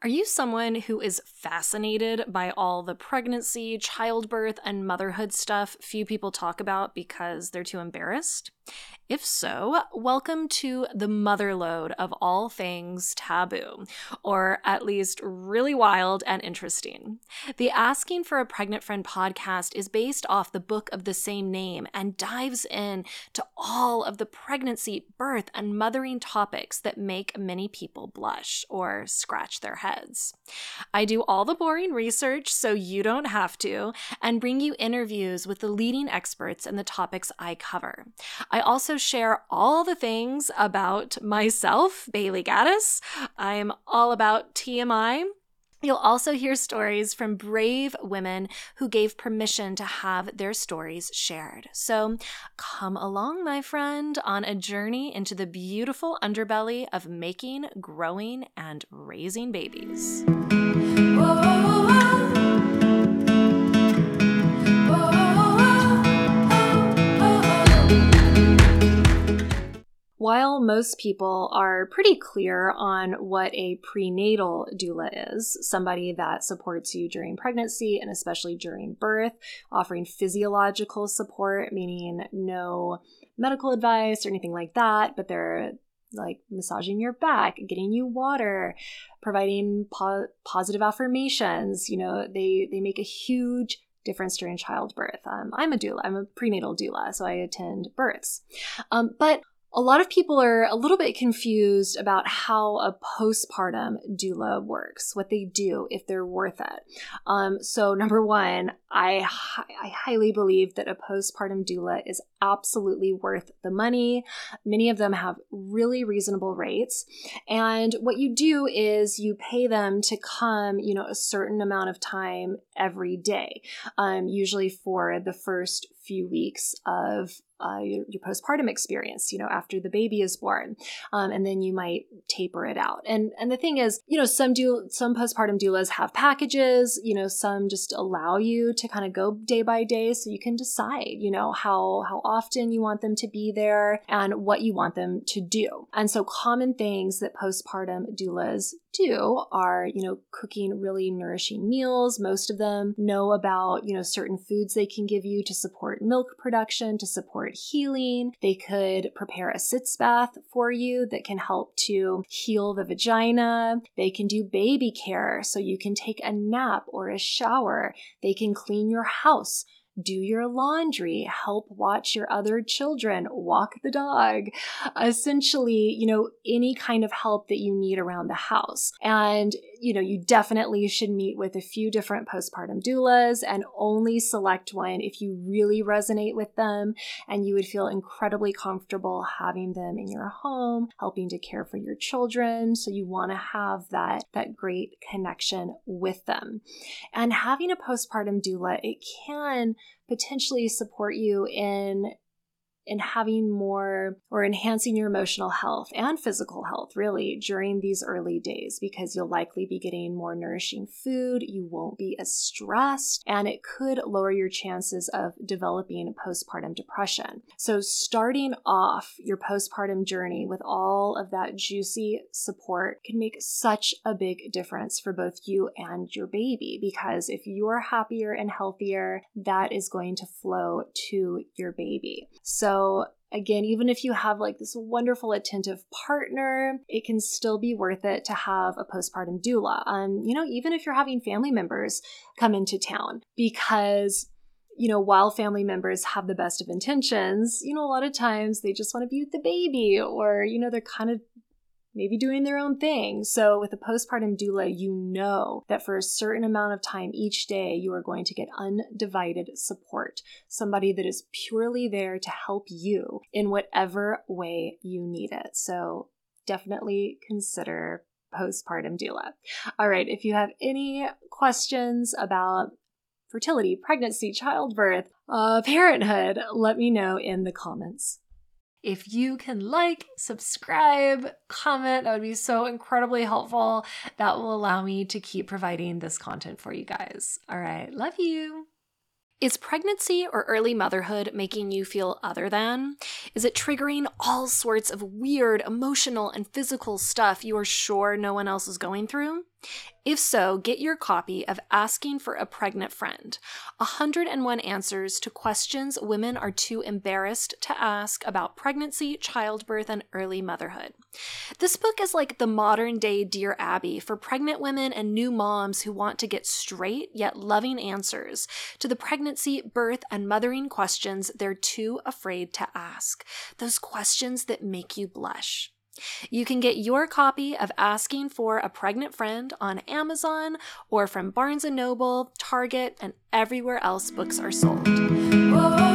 Are you someone who is fascinated by all the pregnancy, childbirth, and motherhood stuff few people talk about because they're too embarrassed? If so, welcome to the motherload of all things taboo, or at least really wild and interesting. The Asking for a Pregnant Friend podcast is based off the book of the same name and dives in to all of the pregnancy, birth, and mothering topics that make many people blush or scratch their heads. I do all the boring research so you don't have to, and bring you interviews with the leading experts in the topics I cover. Also share all the things about myself, Bailey Gaddis. I'm all about TMI. You'll also hear stories from brave women who gave permission to have their stories shared. So come along, my friend, on a journey into the beautiful underbelly of making, growing, and raising babies. Whoa. Most people are pretty clear on what a prenatal doula is, somebody that supports you during pregnancy and especially during birth, offering physiological support, meaning no medical advice or anything like that, but they're like massaging your back, getting you water, providing po- positive affirmations. You know, they they make a huge difference during childbirth. Um, I'm a doula. I'm a prenatal doula, so I attend births. Um, but a lot of people are a little bit confused about how a postpartum doula works, what they do, if they're worth it. Um, so, number one, I, I highly believe that a postpartum doula is absolutely worth the money. Many of them have really reasonable rates. And what you do is you pay them to come, you know, a certain amount of time every day, um, usually for the first few weeks of uh, your, your, postpartum experience, you know, after the baby is born, um, and then you might taper it out. And and the thing is, you know, some do some postpartum doulas have packages, you know, some just allow you to kind of go day by day, so you can decide, you know, how how often you want them to be there and what you want them to do. And so, common things that postpartum doulas do are, you know, cooking really nourishing meals. Most of them know about, you know, certain foods they can give you to support milk production, to support healing. They could prepare a sitz bath for you that can help to heal the vagina. They can do baby care so you can take a nap or a shower. They can clean your house do your laundry, help watch your other children, walk the dog, essentially, you know, any kind of help that you need around the house. And, you know, you definitely should meet with a few different postpartum doulas and only select one if you really resonate with them and you would feel incredibly comfortable having them in your home, helping to care for your children. So you want to have that, that great connection with them. And having a postpartum doula, it can potentially support you in in having more or enhancing your emotional health and physical health really during these early days because you'll likely be getting more nourishing food, you won't be as stressed, and it could lower your chances of developing postpartum depression. So, starting off your postpartum journey with all of that juicy support can make such a big difference for both you and your baby because if you're happier and healthier, that is going to flow to your baby. So, so again, even if you have like this wonderful attentive partner, it can still be worth it to have a postpartum doula. Um, you know, even if you're having family members come into town, because you know, while family members have the best of intentions, you know, a lot of times they just want to be with the baby or, you know, they're kind of maybe doing their own thing. So, with a postpartum doula, you know that for a certain amount of time each day, you are going to get undivided support. Somebody that is purely there to help you in whatever way you need it. So, definitely consider postpartum doula. All right, if you have any questions about fertility, pregnancy, childbirth, uh, parenthood, let me know in the comments. If you can like, subscribe, comment, that would be so incredibly helpful. That will allow me to keep providing this content for you guys. All right, love you. Is pregnancy or early motherhood making you feel other than? Is it triggering all sorts of weird emotional and physical stuff you are sure no one else is going through? If so, get your copy of Asking for a Pregnant Friend 101 Answers to Questions Women Are Too Embarrassed to Ask About Pregnancy, Childbirth, and Early Motherhood. This book is like the modern day Dear Abby for pregnant women and new moms who want to get straight yet loving answers to the pregnancy, birth, and mothering questions they're too afraid to ask. Those questions that make you blush. You can get your copy of Asking for a Pregnant Friend on Amazon or from Barnes & Noble, Target, and everywhere else books are sold. Whoa.